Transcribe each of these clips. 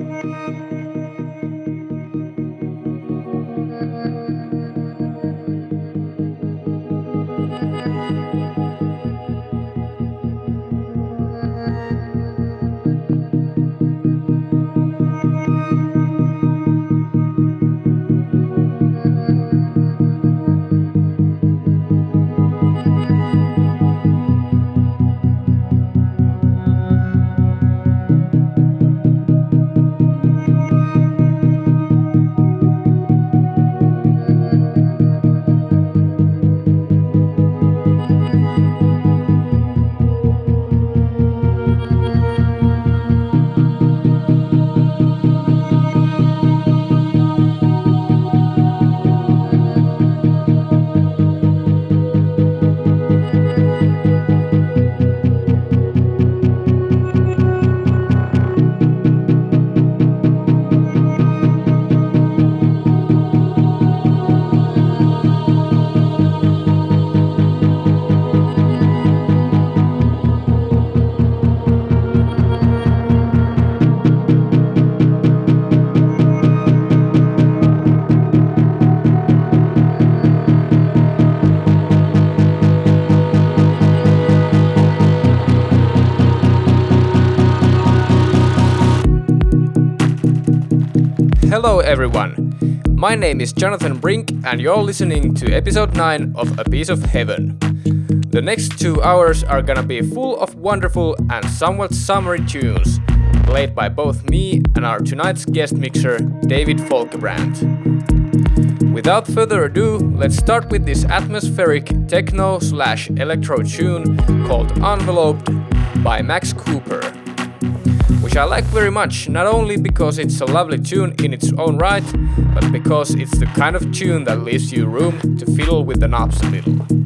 Música Hello, everyone. My name is Jonathan Brink, and you're listening to episode 9 of A Piece of Heaven. The next two hours are gonna be full of wonderful and somewhat summery tunes, played by both me and our tonight's guest mixer, David Folkebrant. Without further ado, let's start with this atmospheric techno slash electro tune called Enveloped by Max Cooper which I like very much, not only because it's a lovely tune in its own right, but because it's the kind of tune that leaves you room to fiddle with the knobs a little.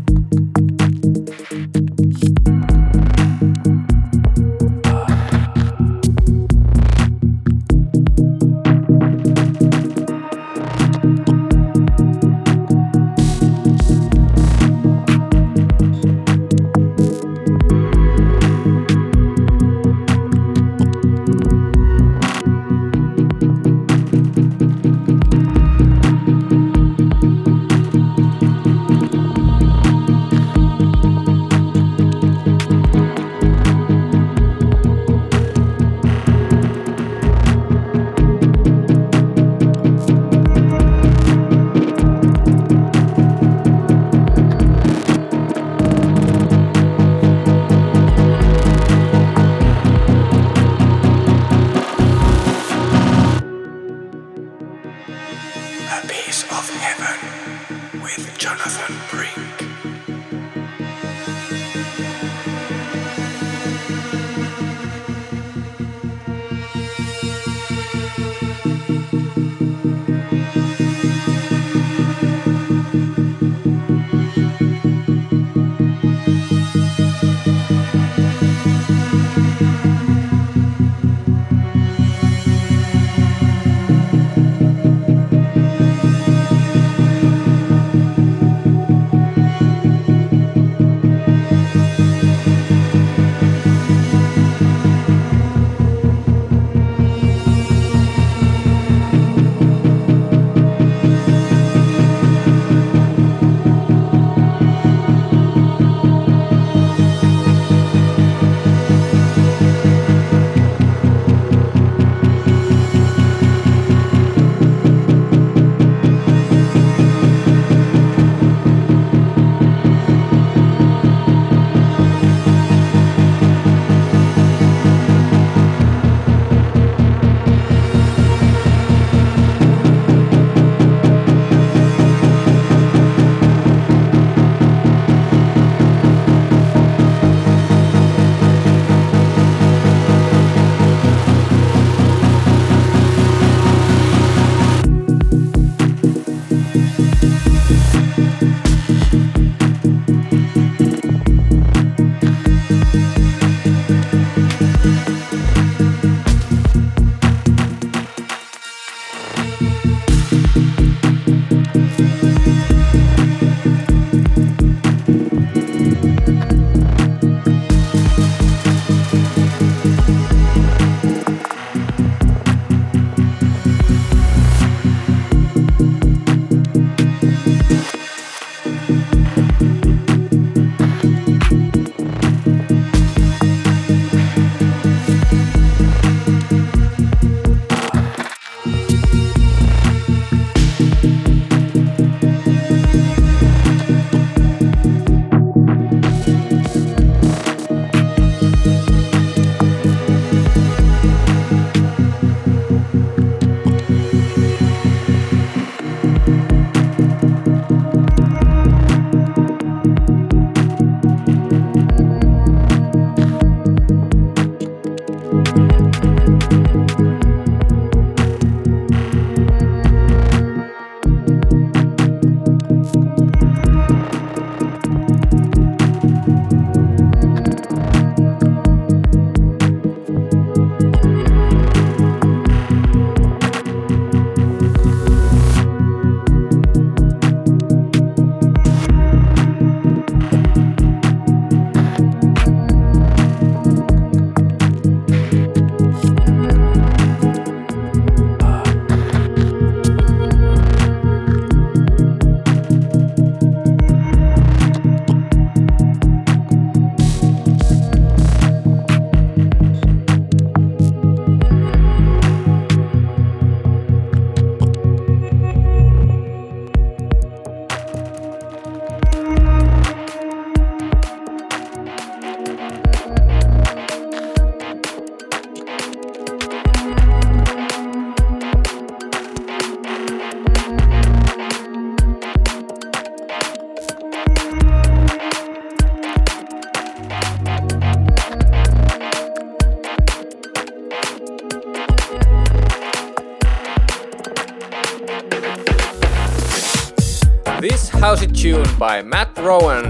Tune by Matt Rowan,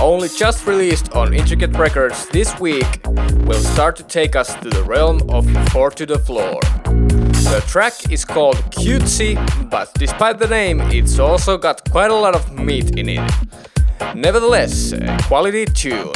only just released on Intricate Records this week, will start to take us to the realm of Four to the Floor. The track is called Cutesy, but despite the name, it's also got quite a lot of meat in it. Nevertheless, a quality tune.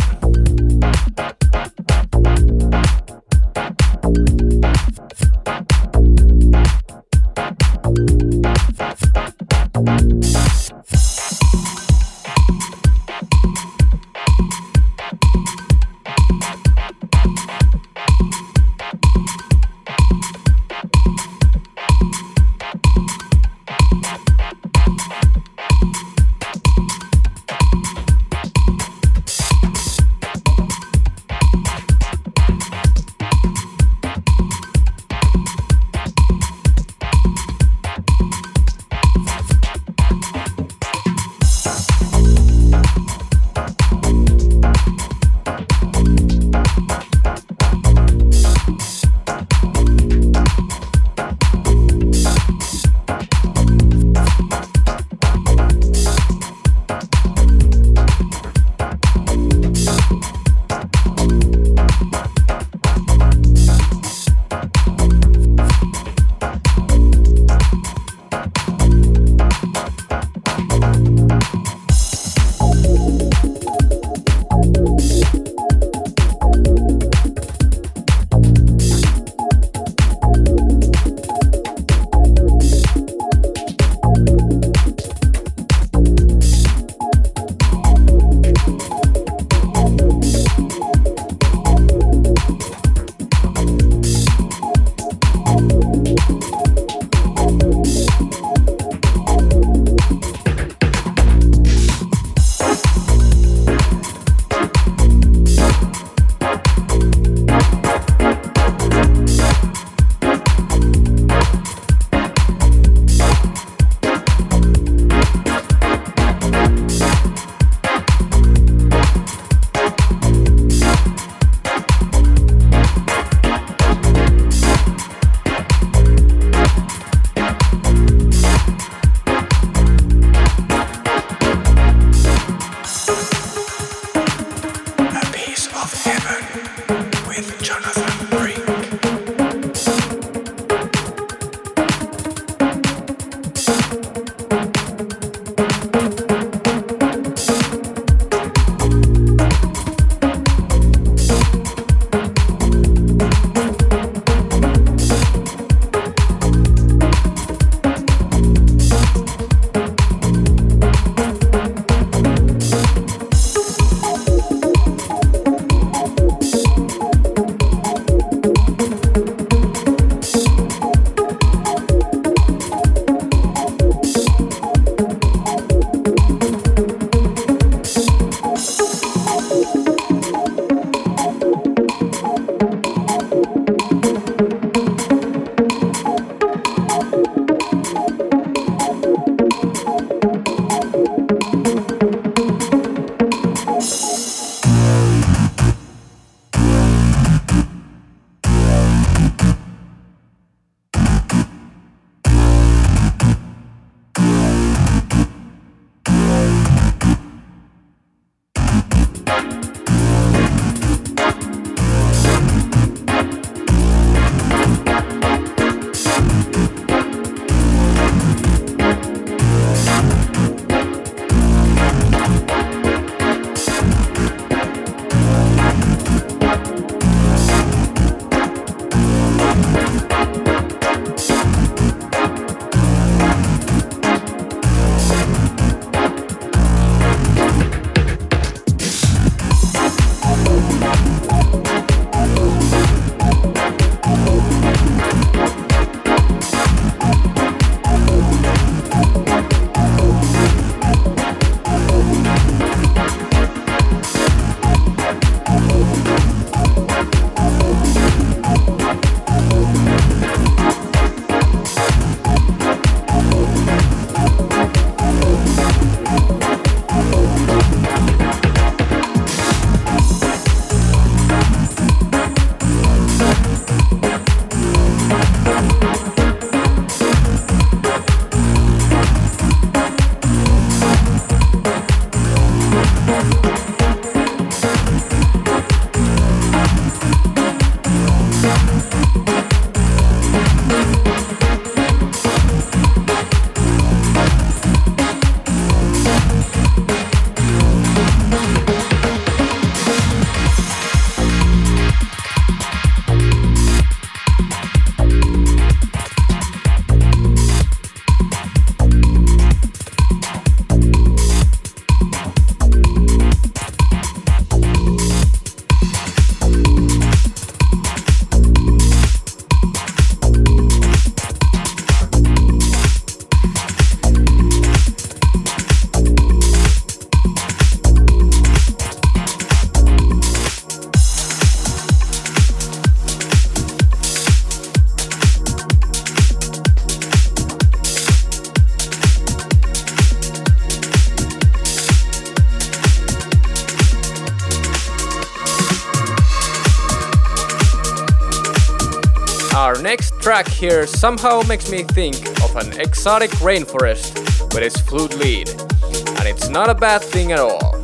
Here somehow makes me think of an exotic rainforest with its flute lead, and it's not a bad thing at all.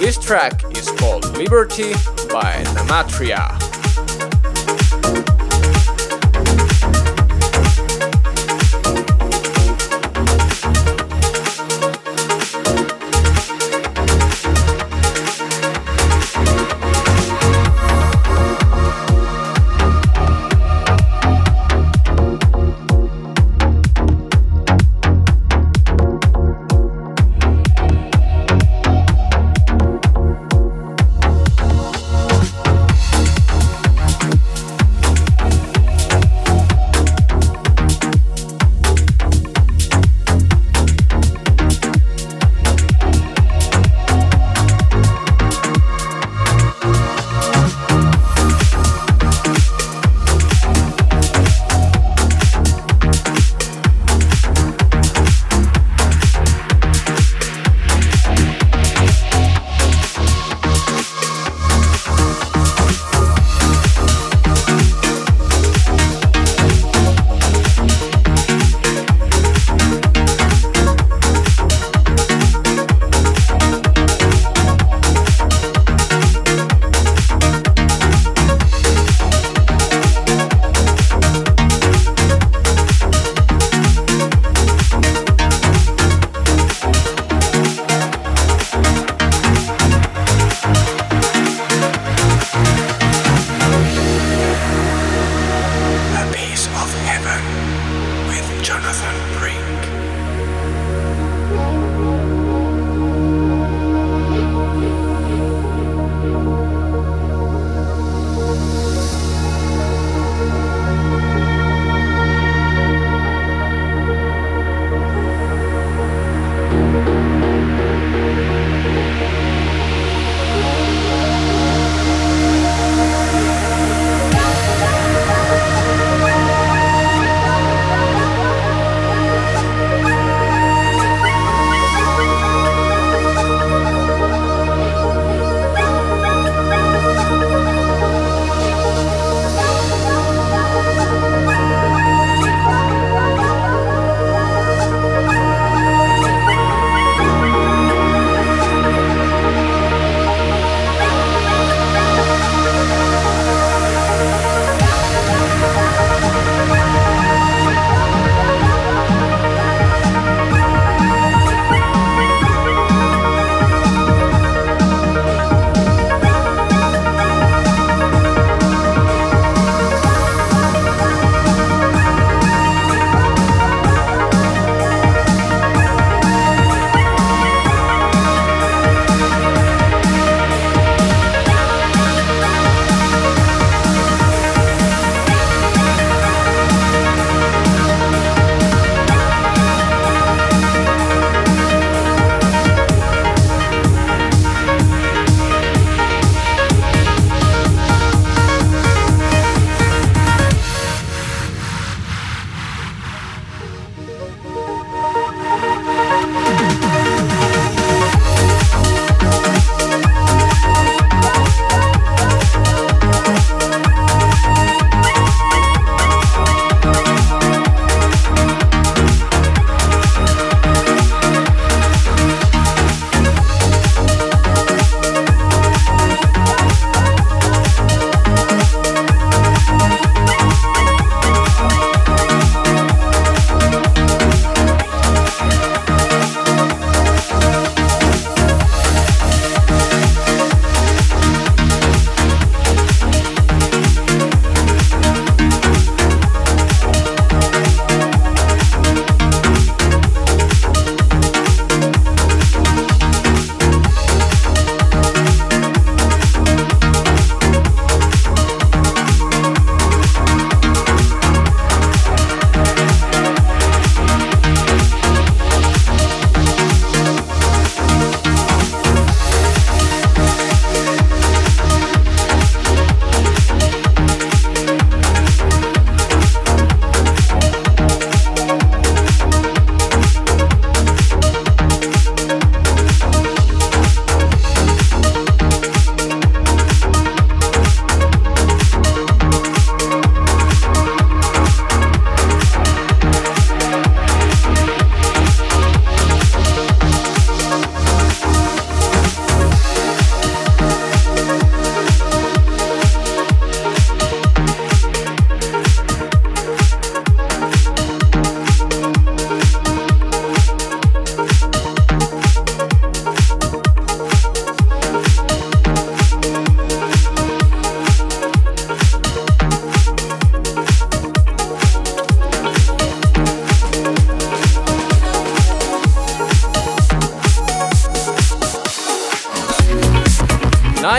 This track is called Liberty by Namatria.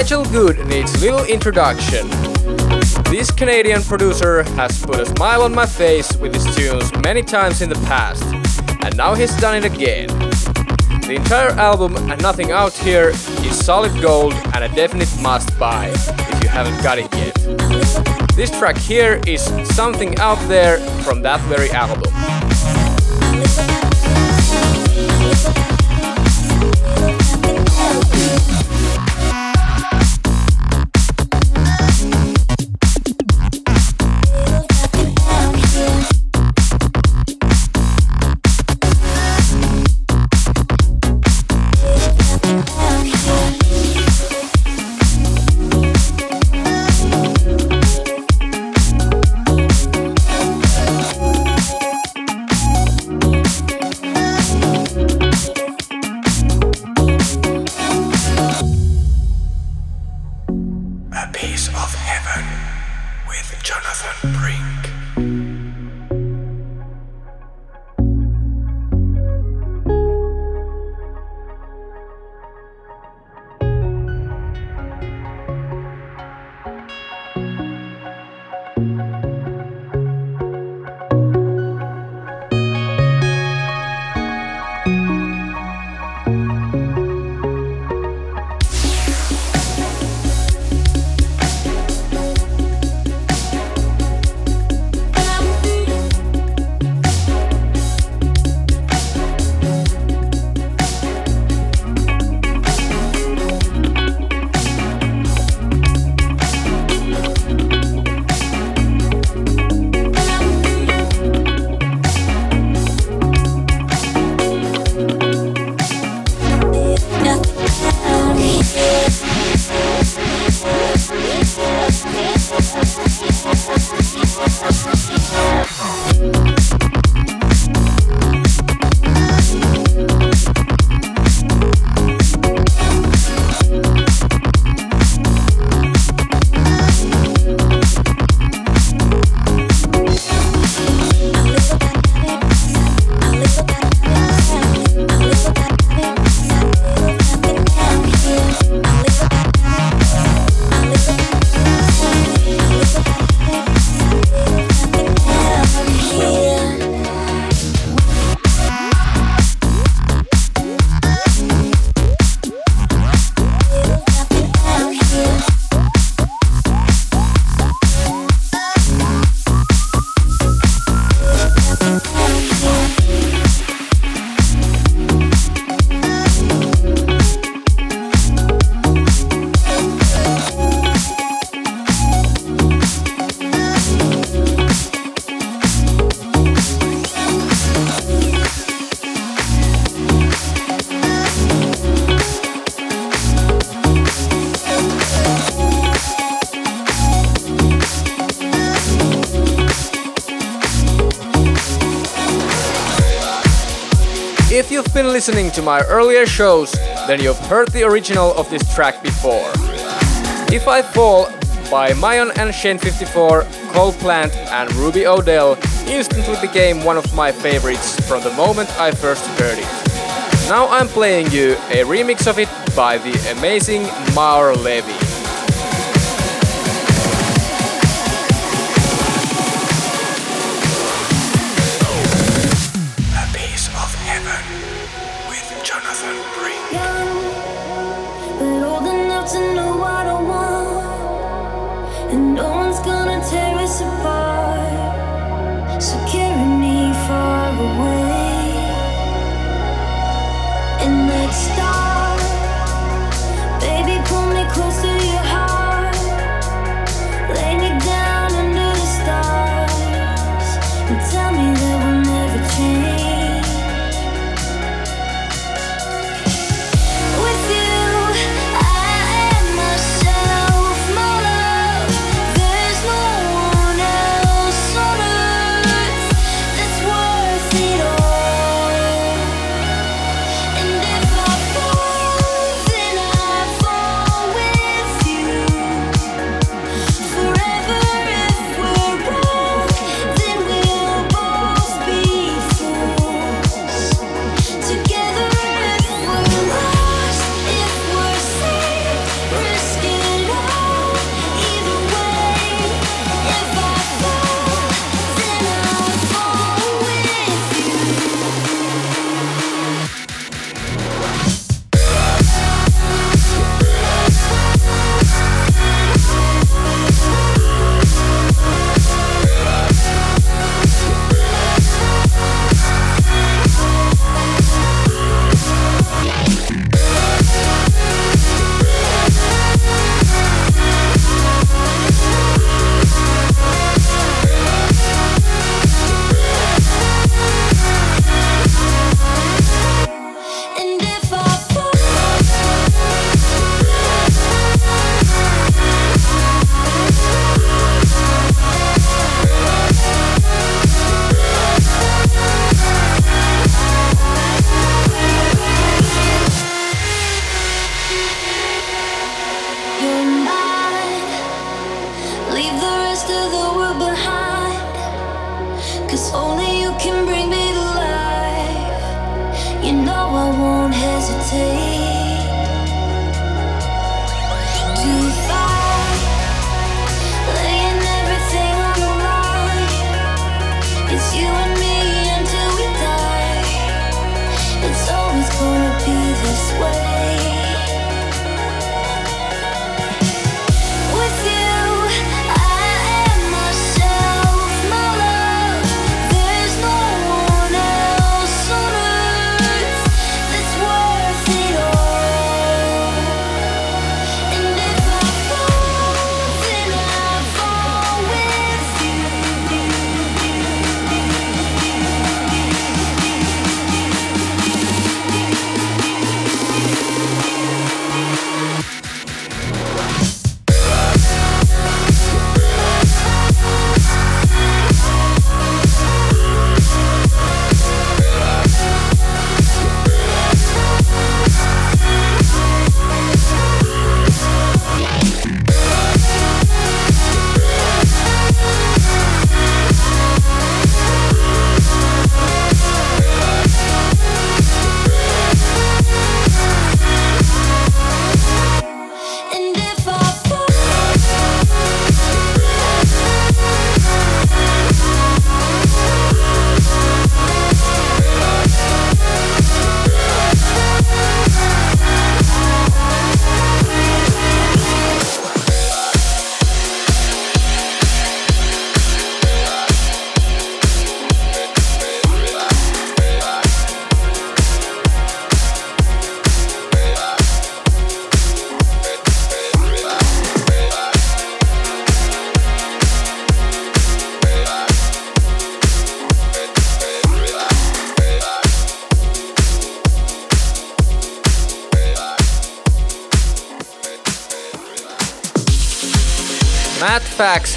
Nigel Good needs little introduction. This Canadian producer has put a smile on my face with his tunes many times in the past, and now he's done it again. The entire album and Nothing Out Here is solid gold and a definite must buy if you haven't got it yet. This track here is Something Out There from that very album. Listening to my earlier shows, then you've heard the original of this track before. If I Fall by Myon and Shane54, Cole Plante and Ruby Odell instantly became one of my favorites from the moment I first heard it. Now I'm playing you a remix of it by the amazing Maor Levi.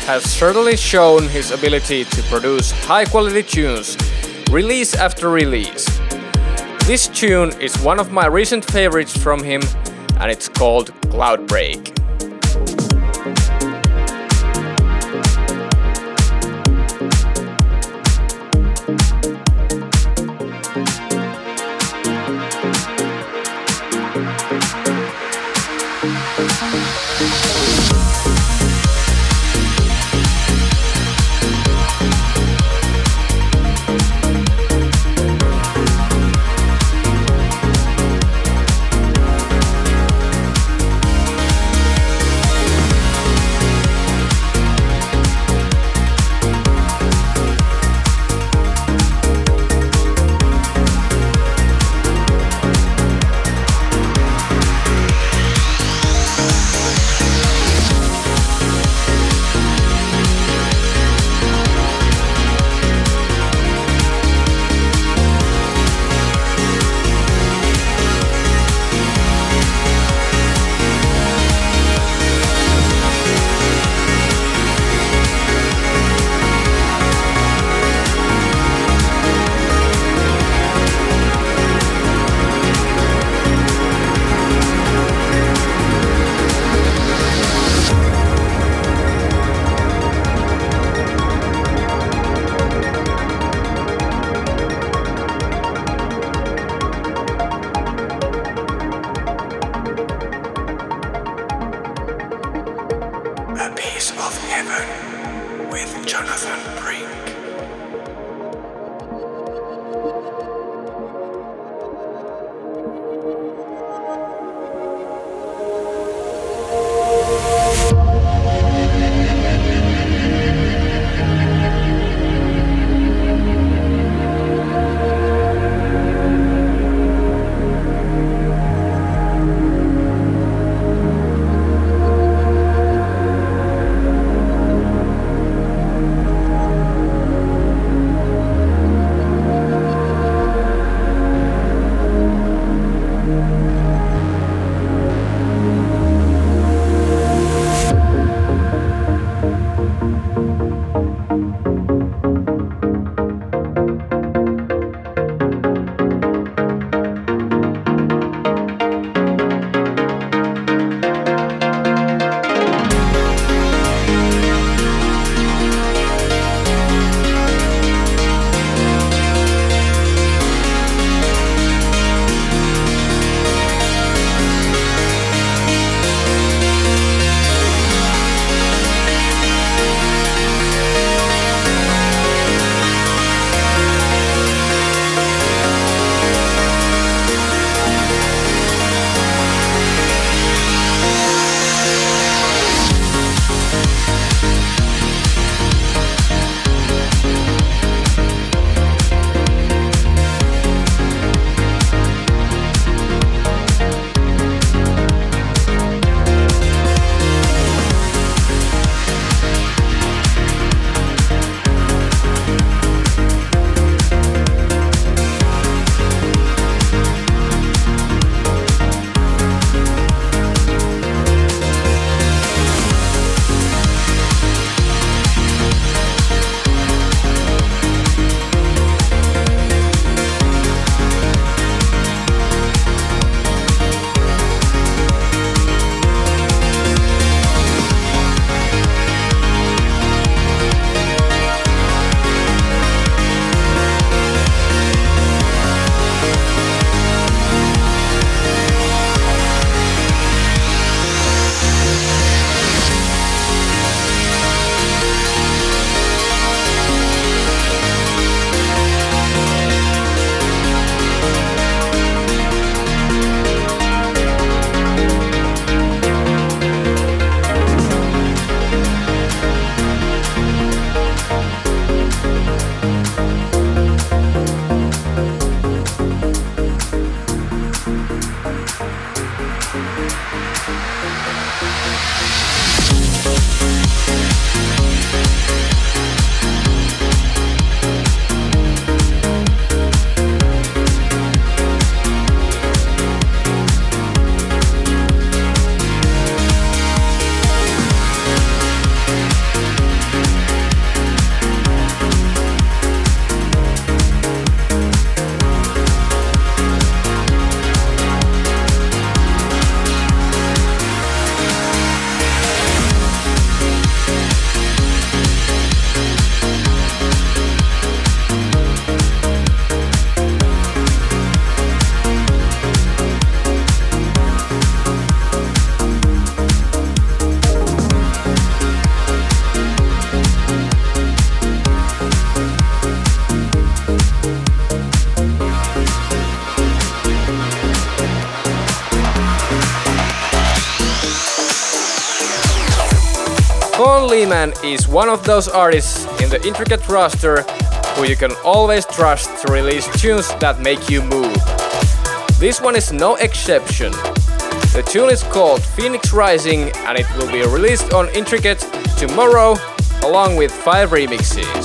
Has certainly shown his ability to produce high quality tunes, release after release. This tune is one of my recent favorites from him, and it's called Cloudbreak. Lehman is one of those artists in the intricate roster who you can always trust to release tunes that make you move. This one is no exception. The tune is called Phoenix Rising and it will be released on Intricate tomorrow along with five remixes.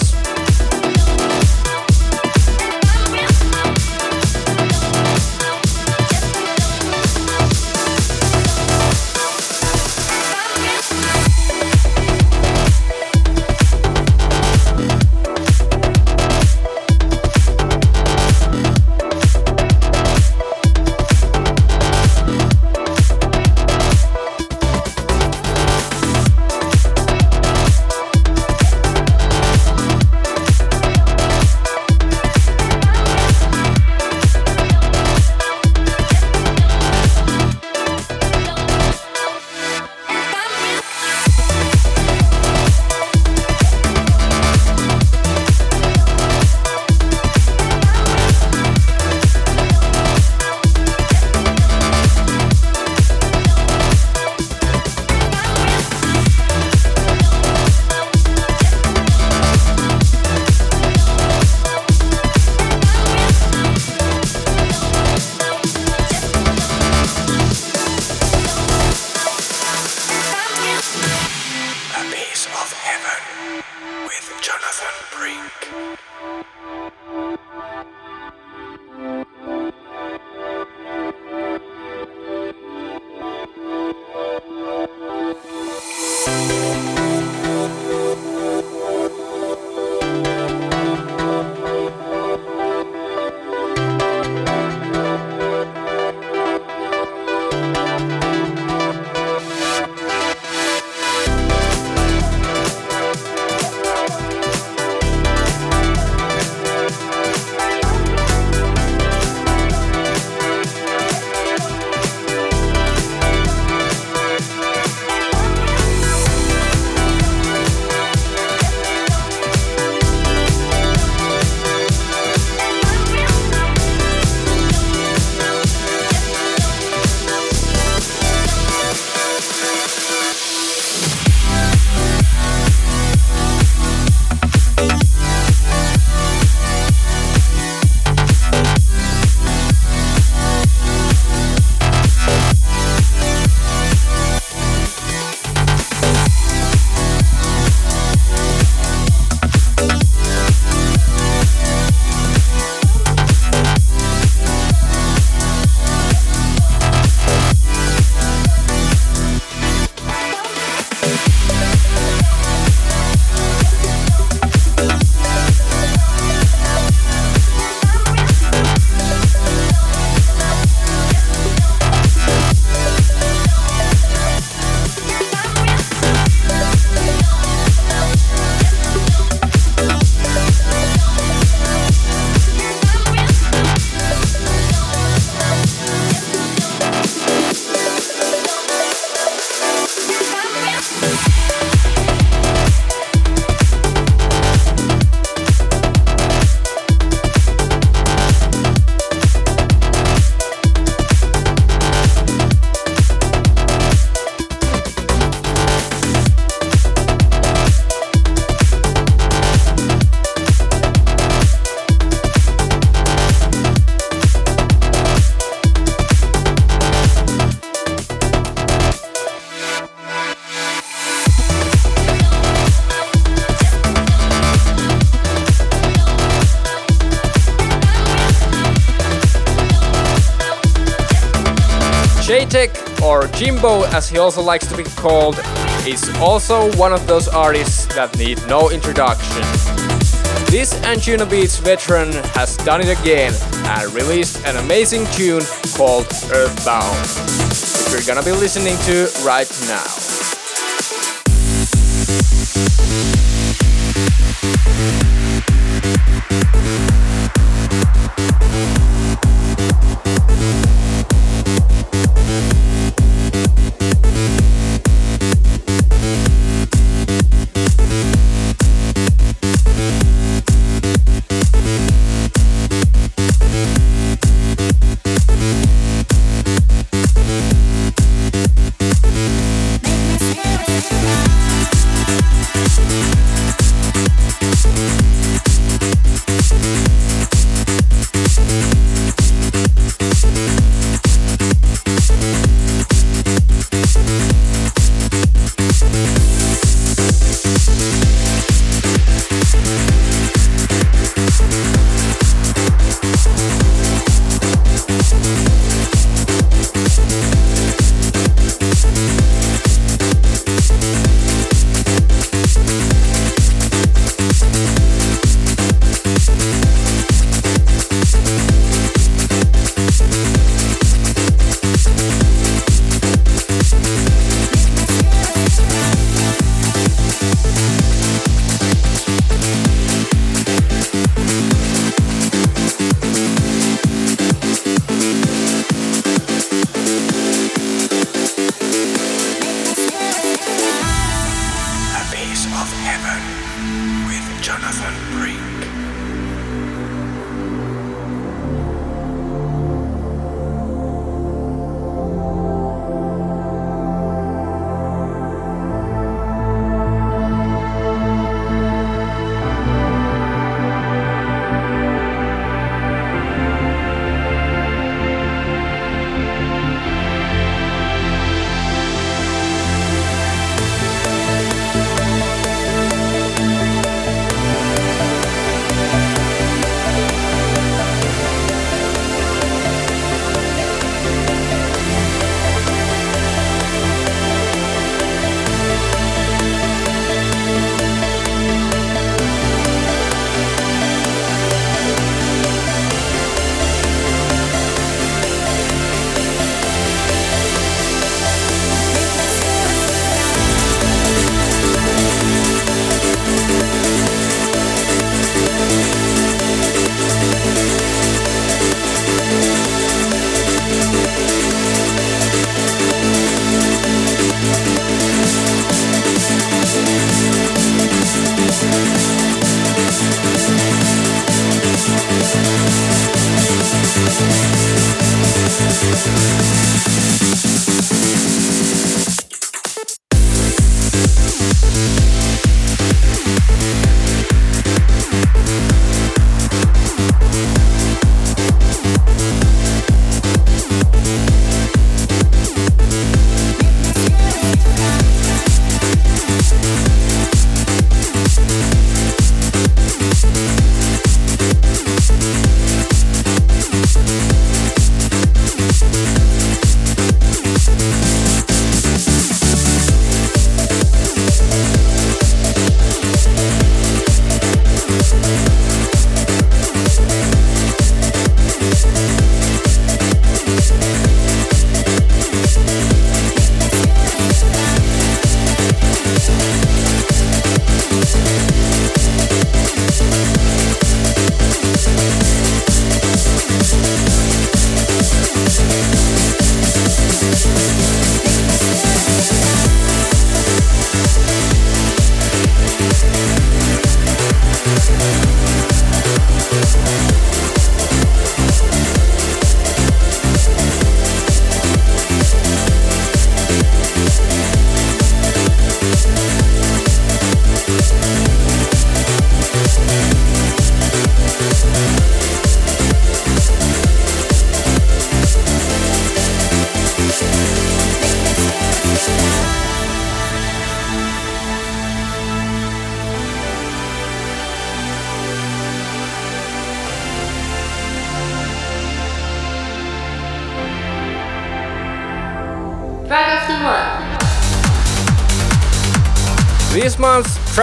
Jimbo as he also likes to be called, is also one of those artists that need no introduction. This Anjunabeats veteran has done it again and released an amazing tune called Earthbound, which we're gonna be listening to right now.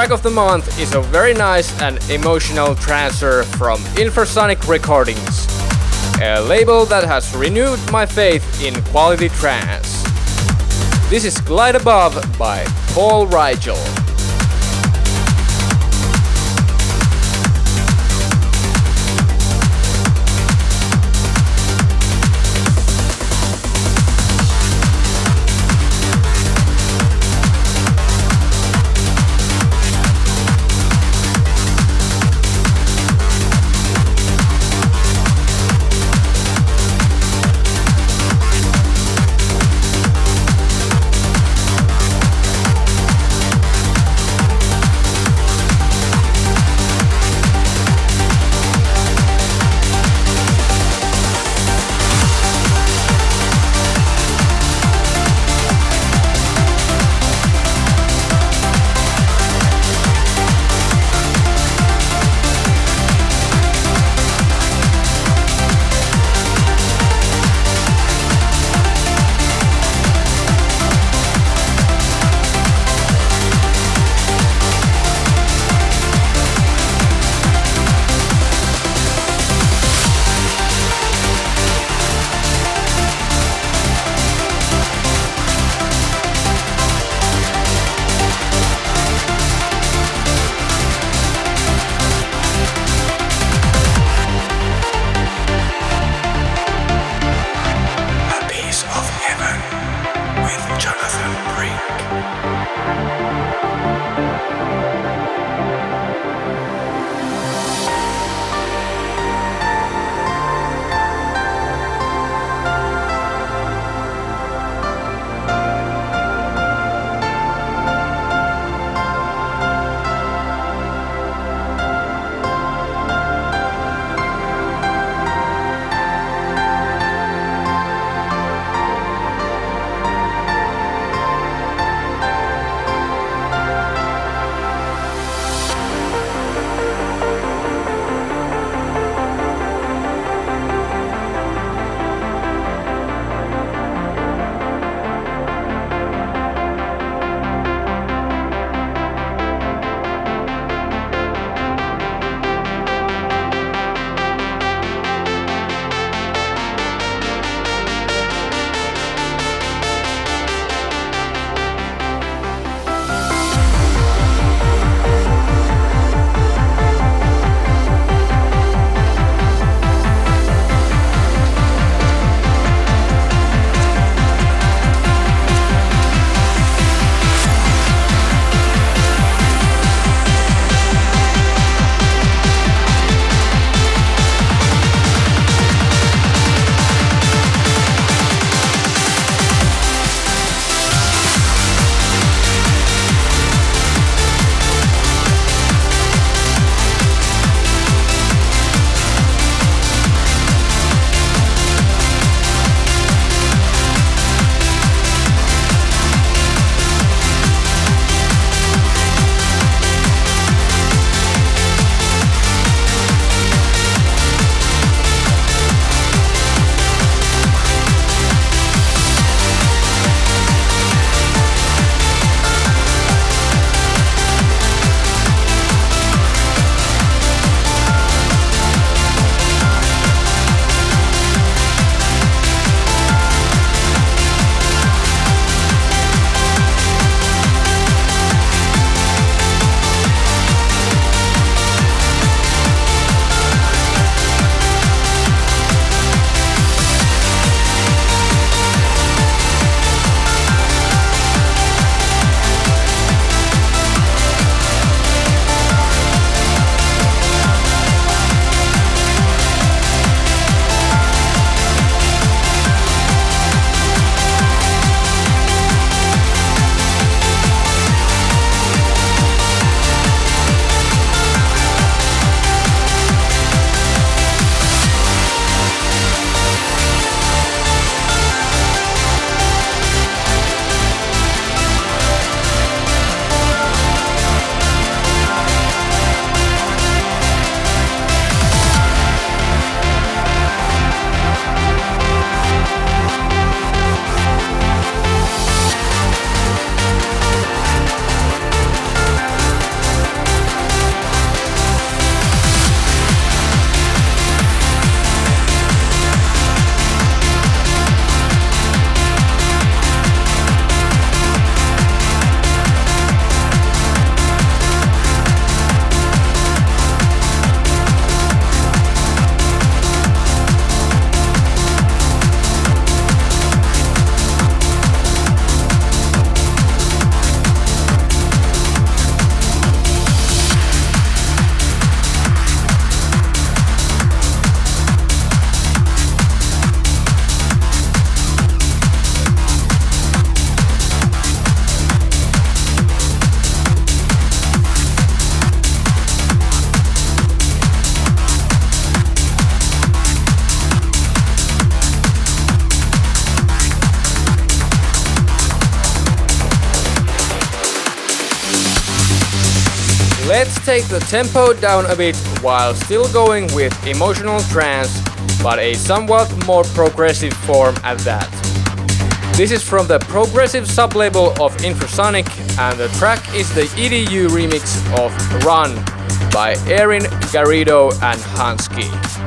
Track of the month is a very nice and emotional transfer from Infrasonic Recordings, a label that has renewed my faith in quality trance. This is Glide Above by Paul Rigel. Take the tempo down a bit while still going with emotional trance, but a somewhat more progressive form at that. This is from the progressive sublabel of Infrasonic, and the track is the EDU remix of Run by Erin Garrido and Hansky.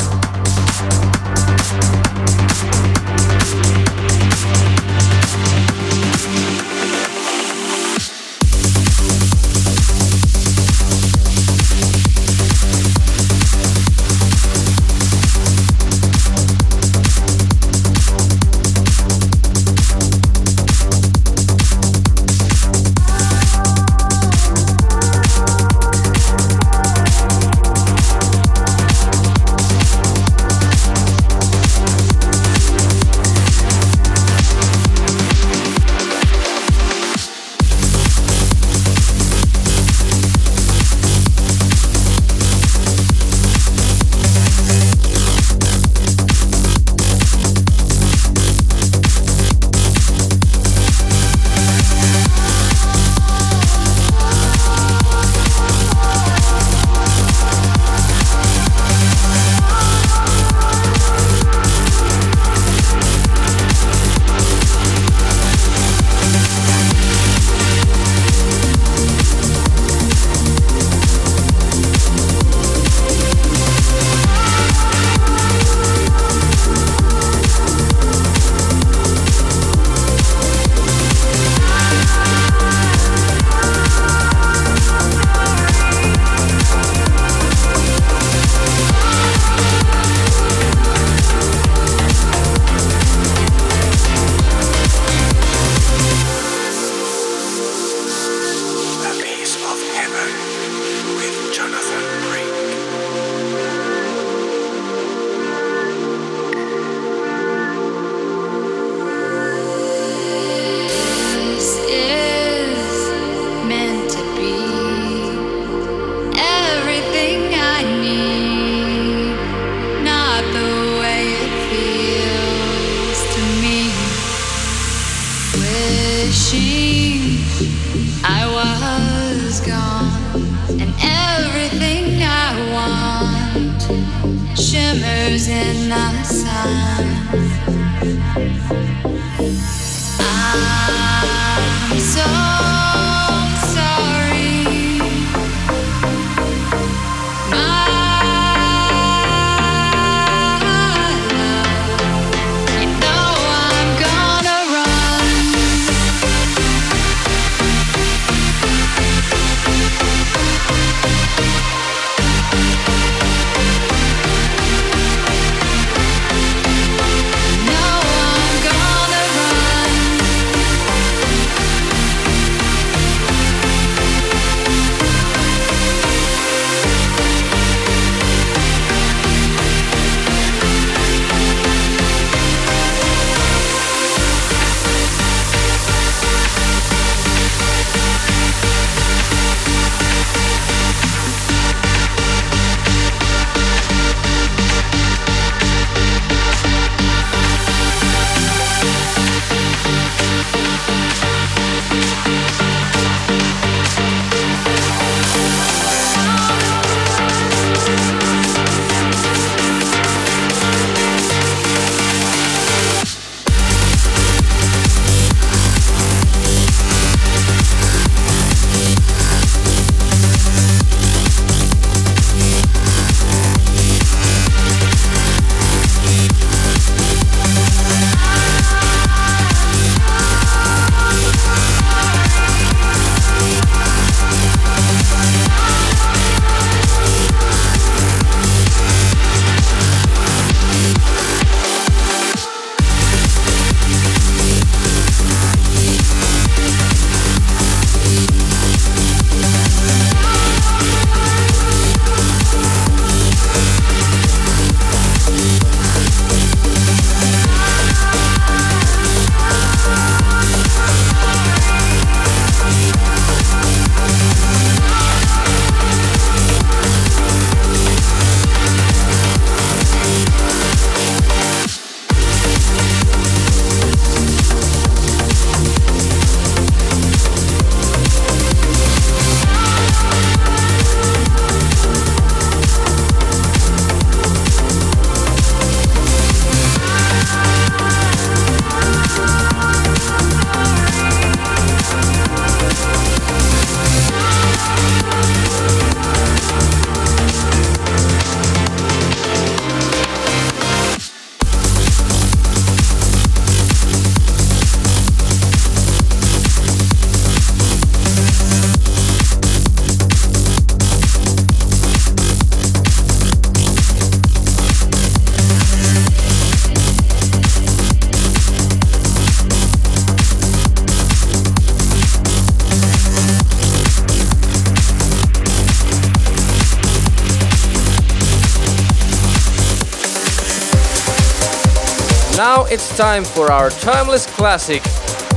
It's time for our timeless classic.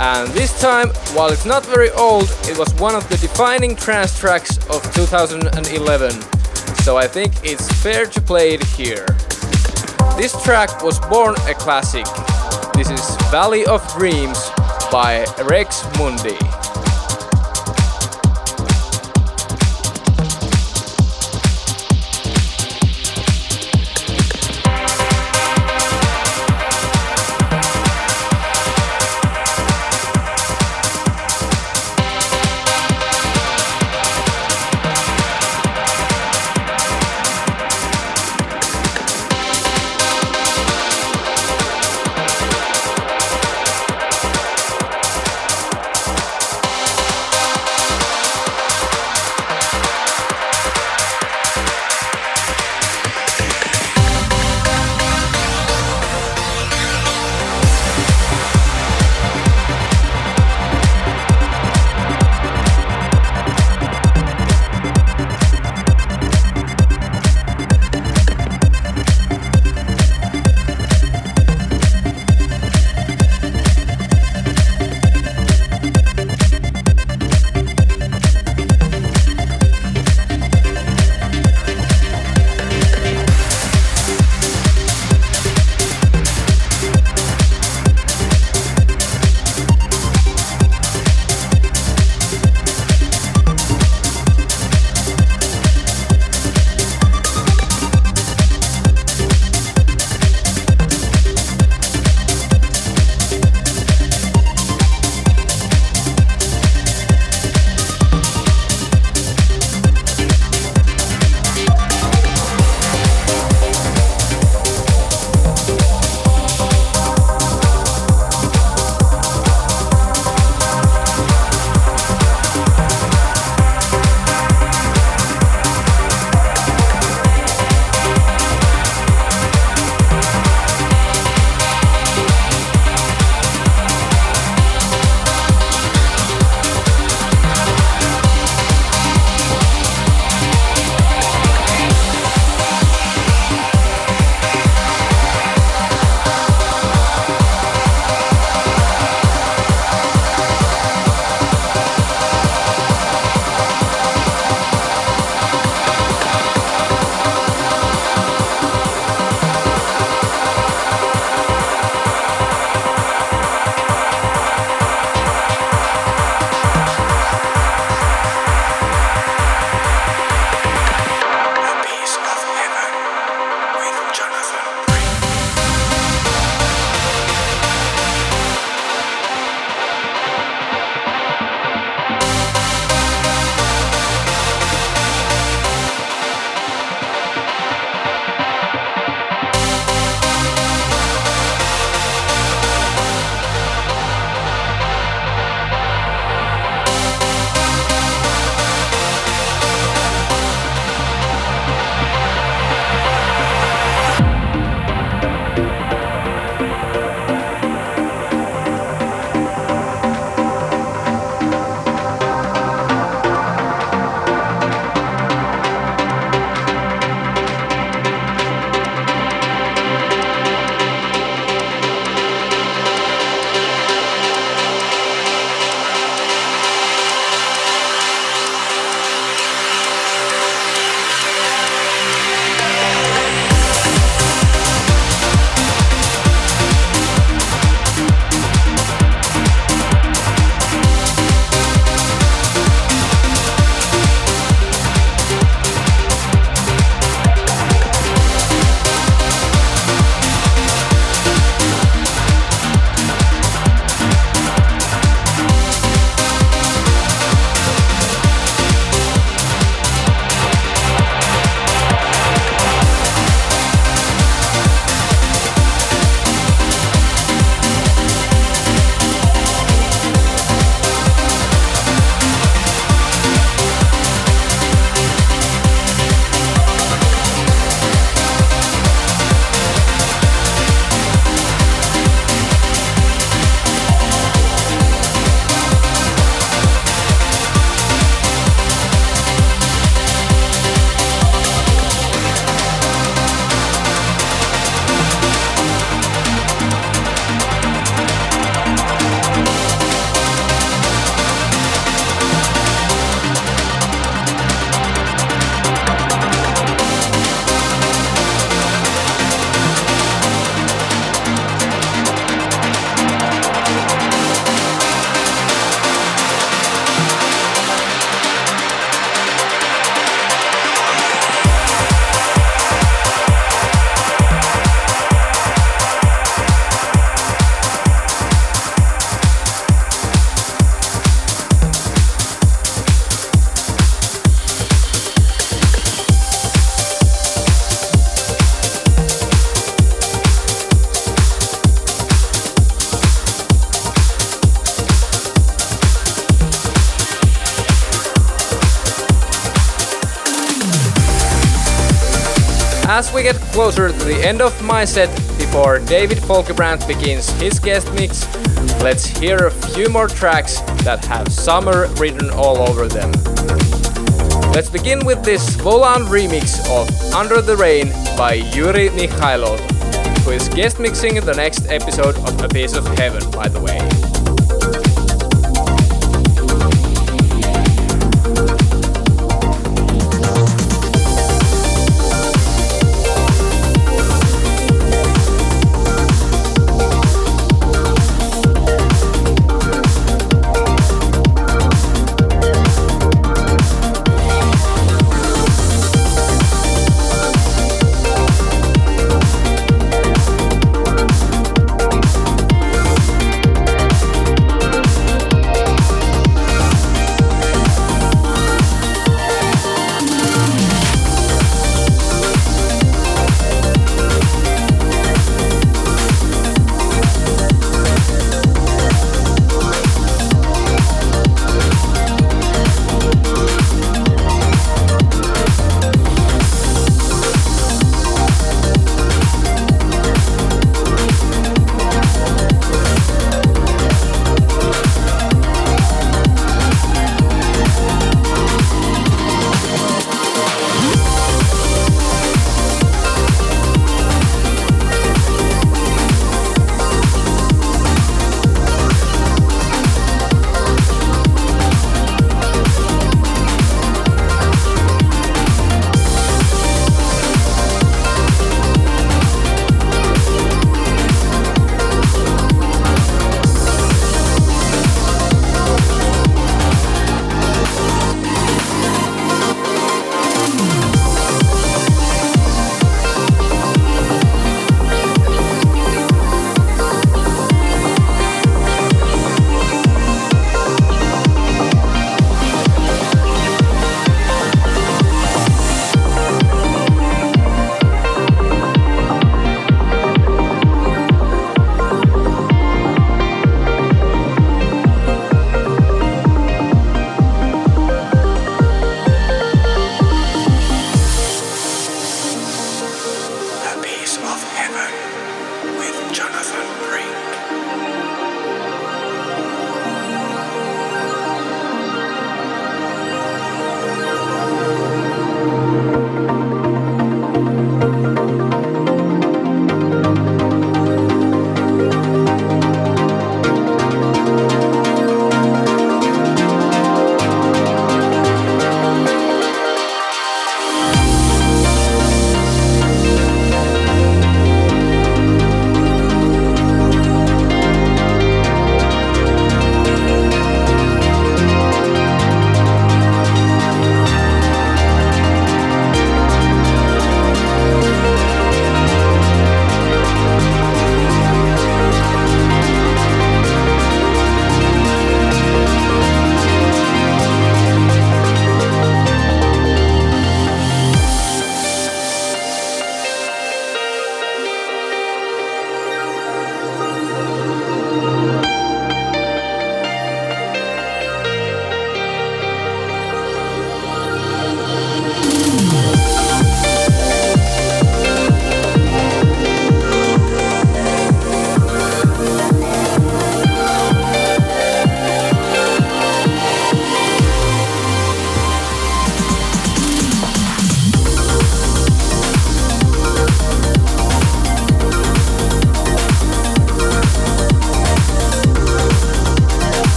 And this time, while it's not very old, it was one of the defining trance tracks of 2011. So I think it's fair to play it here. This track was born a classic. This is Valley of Dreams by Rex Mundi. Closer to the end of my set, before David Folkebrant begins his guest mix, let's hear a few more tracks that have summer written all over them. Let's begin with this Volan remix of Under the Rain by Yuri Mikhailov, who is guest mixing the next episode of A Piece of Heaven, by the way.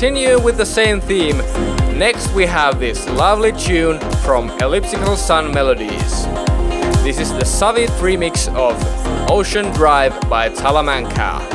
Continue with the same theme, next we have this lovely tune from Elliptical Sun Melodies. This is the Savit remix of Ocean Drive by Talamanca.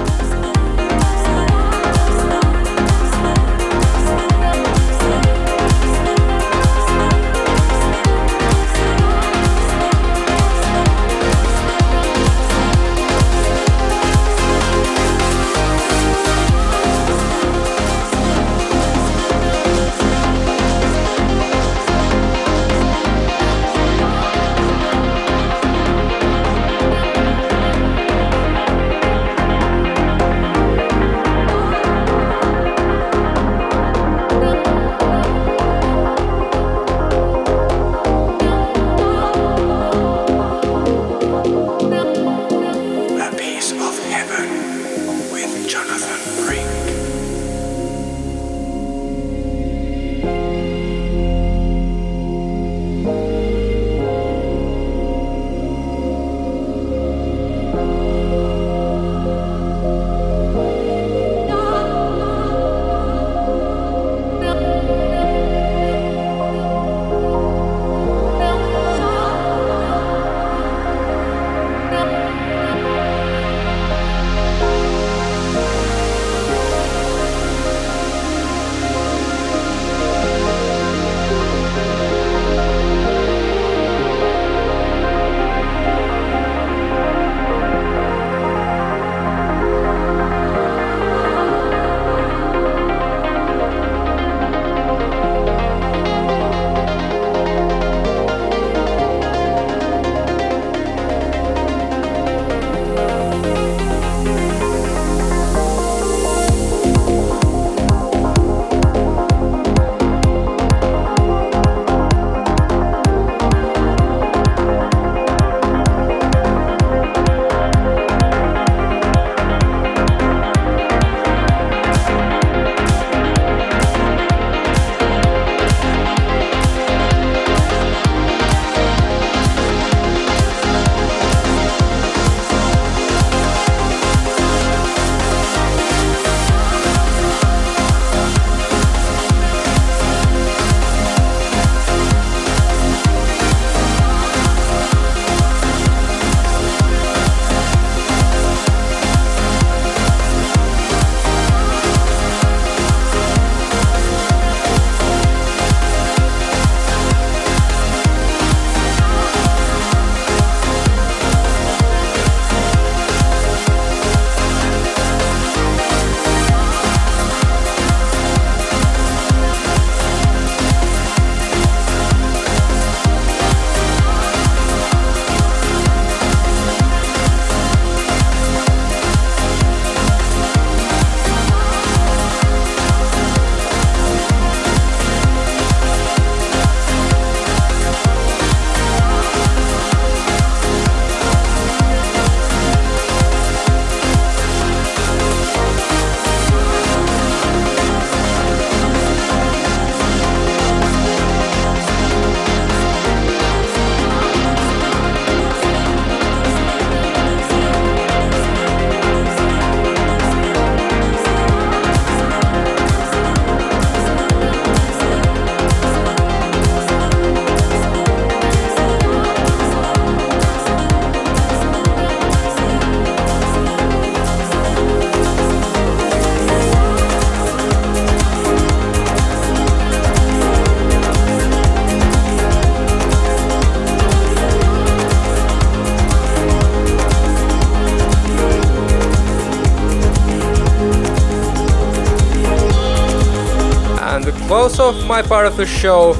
My part of the show,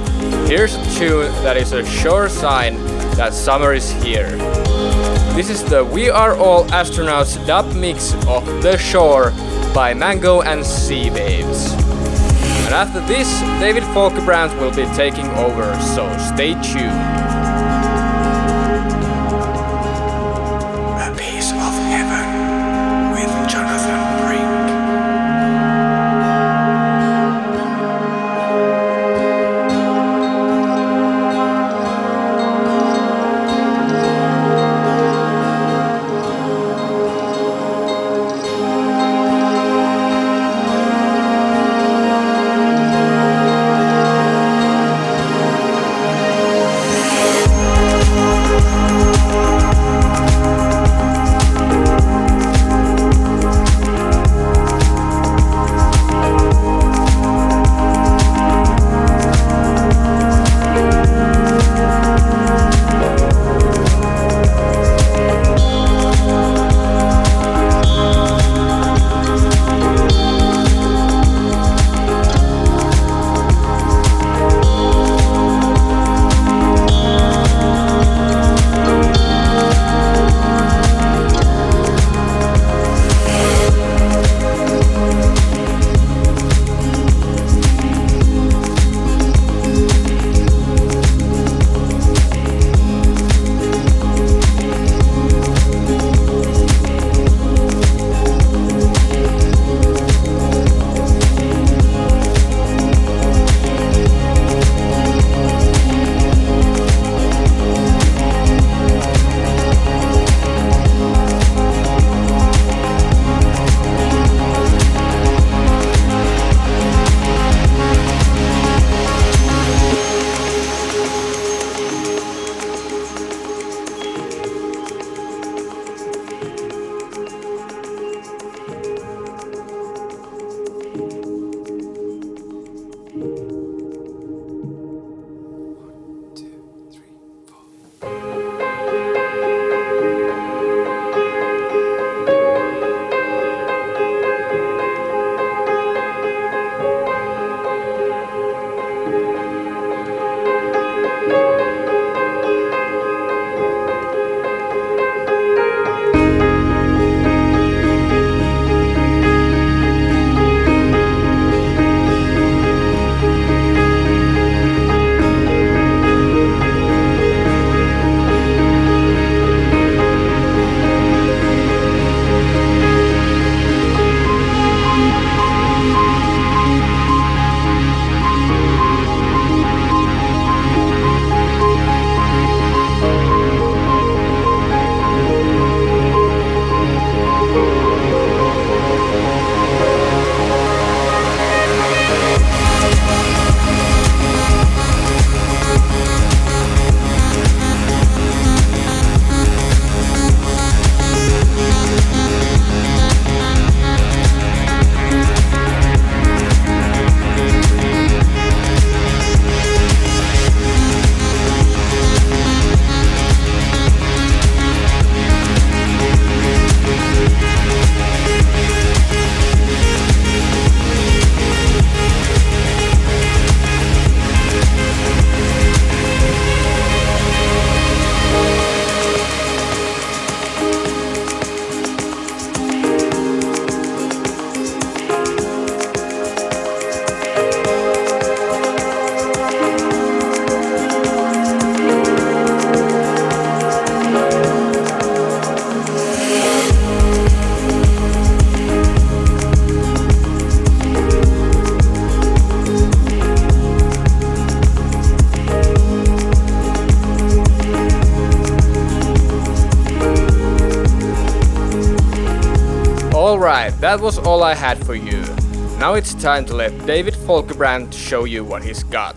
here's a tune that is a sure sign that summer is here. This is the We Are All Astronauts dub mix of The Shore by Mango and Sea Waves. And after this, David Folkebrant will be taking over, so stay tuned. That was all I had for you. Now it's time to let David Folkebrant show you what he's got.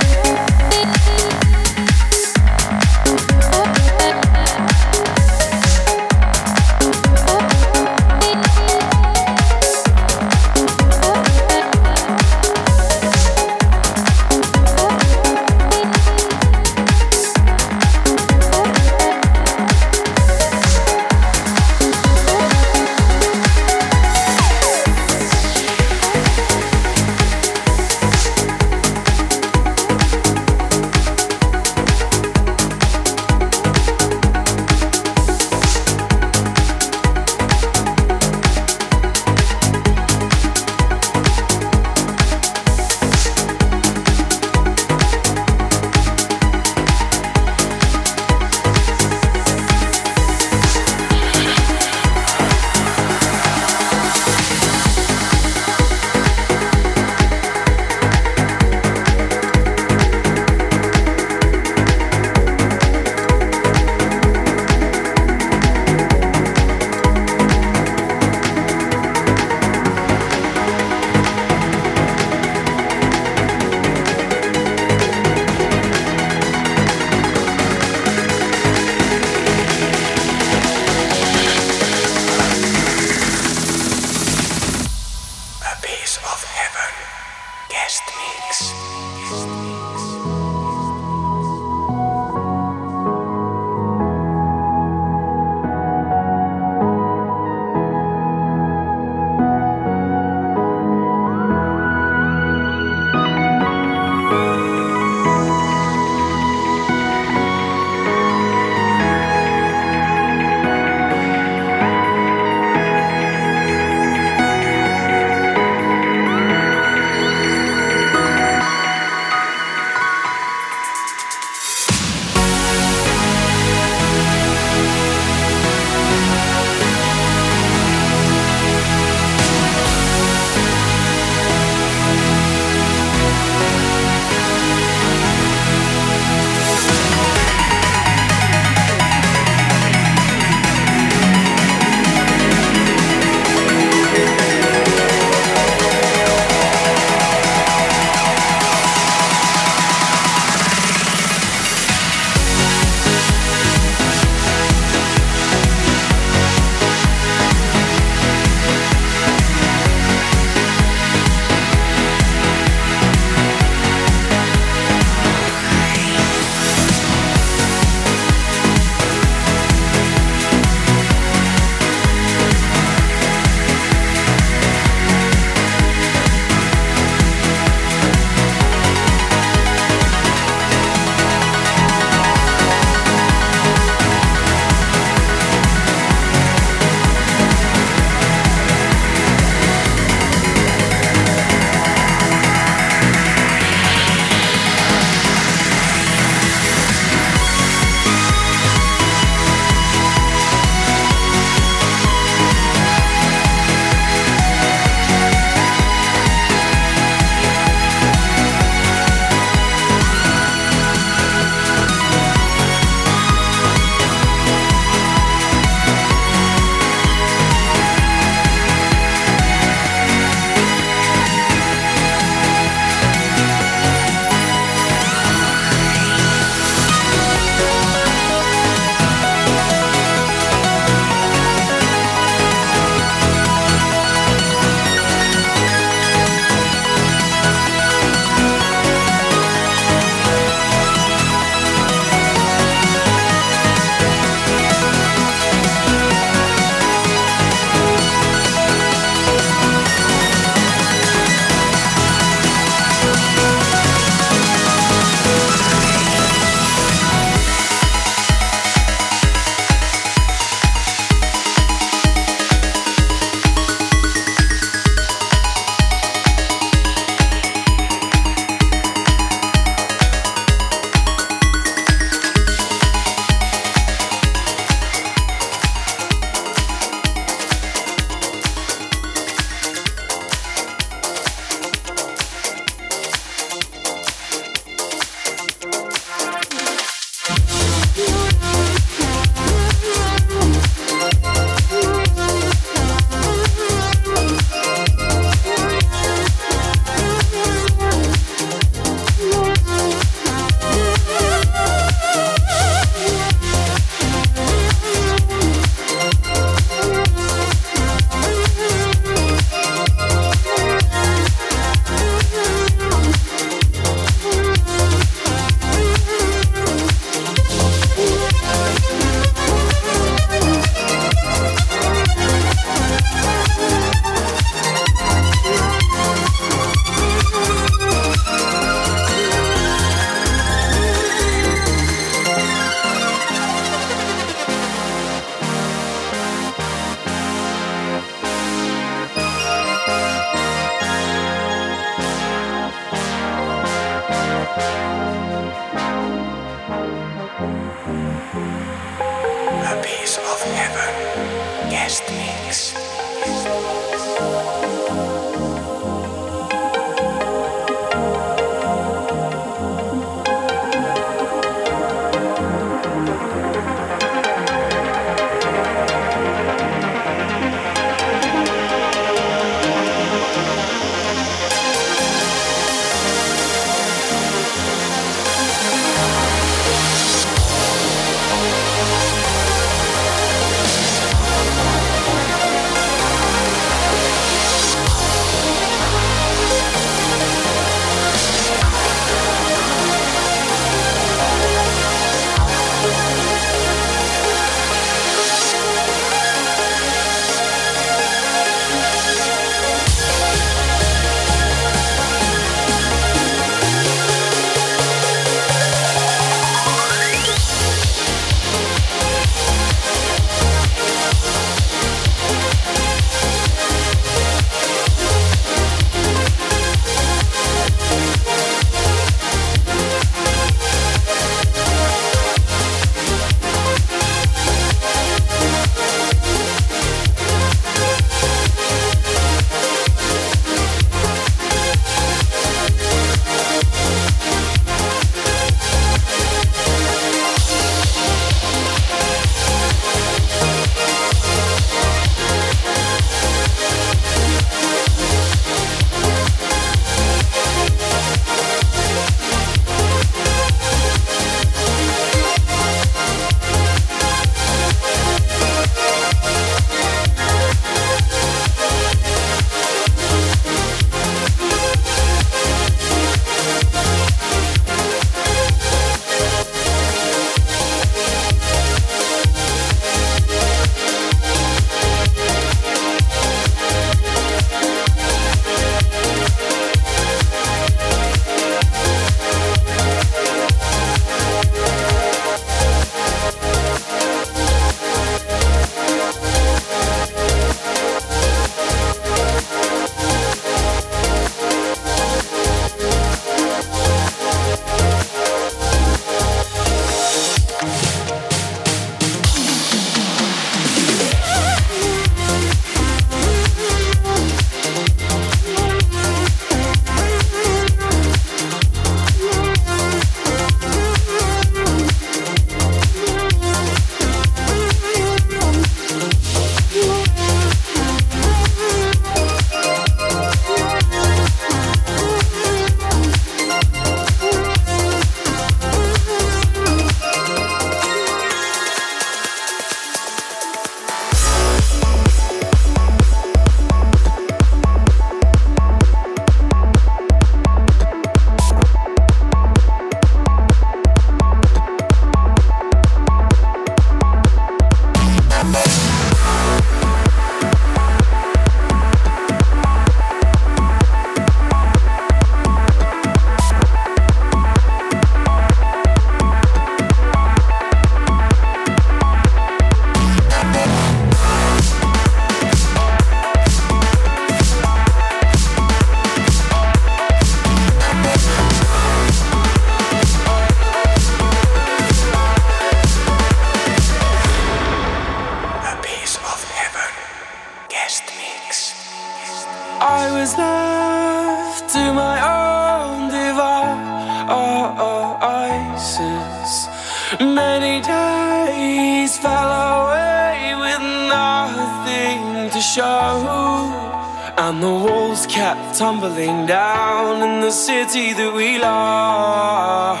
Tumbling down in the city that we love.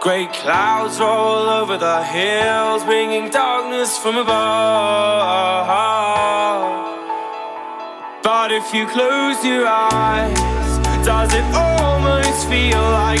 Great clouds roll over the hills, bringing darkness from above. But if you close your eyes, does it almost feel like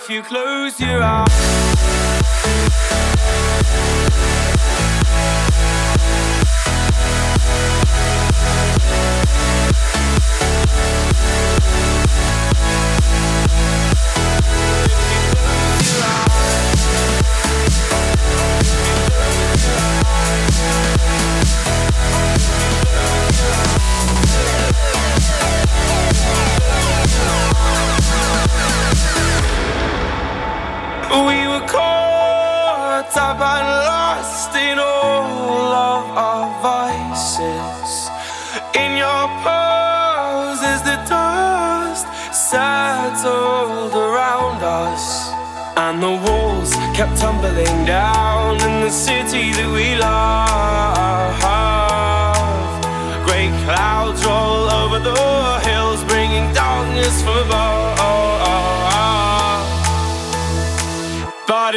if you close your eyes. Thank you. We were caught up and lost in all of our vices. In your pose is the dust settled around us, and the walls kept tumbling down in the city that we love. Great clouds roll over the hills, bringing darkness from above.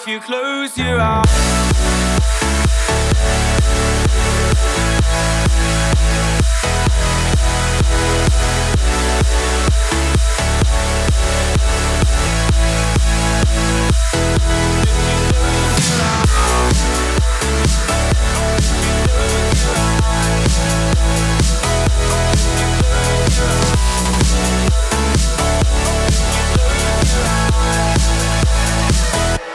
If you close your eyes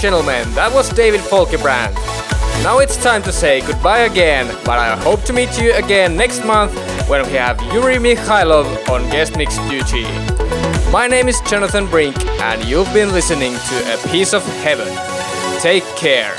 Gentlemen, that was David Folkebrant. Now it's time to say goodbye again, but I hope to meet you again next month when we have Yuri Mikhailov on guest mix duty. My name is Jonathan Brink, and you've been listening to A Piece of Heaven. Take care.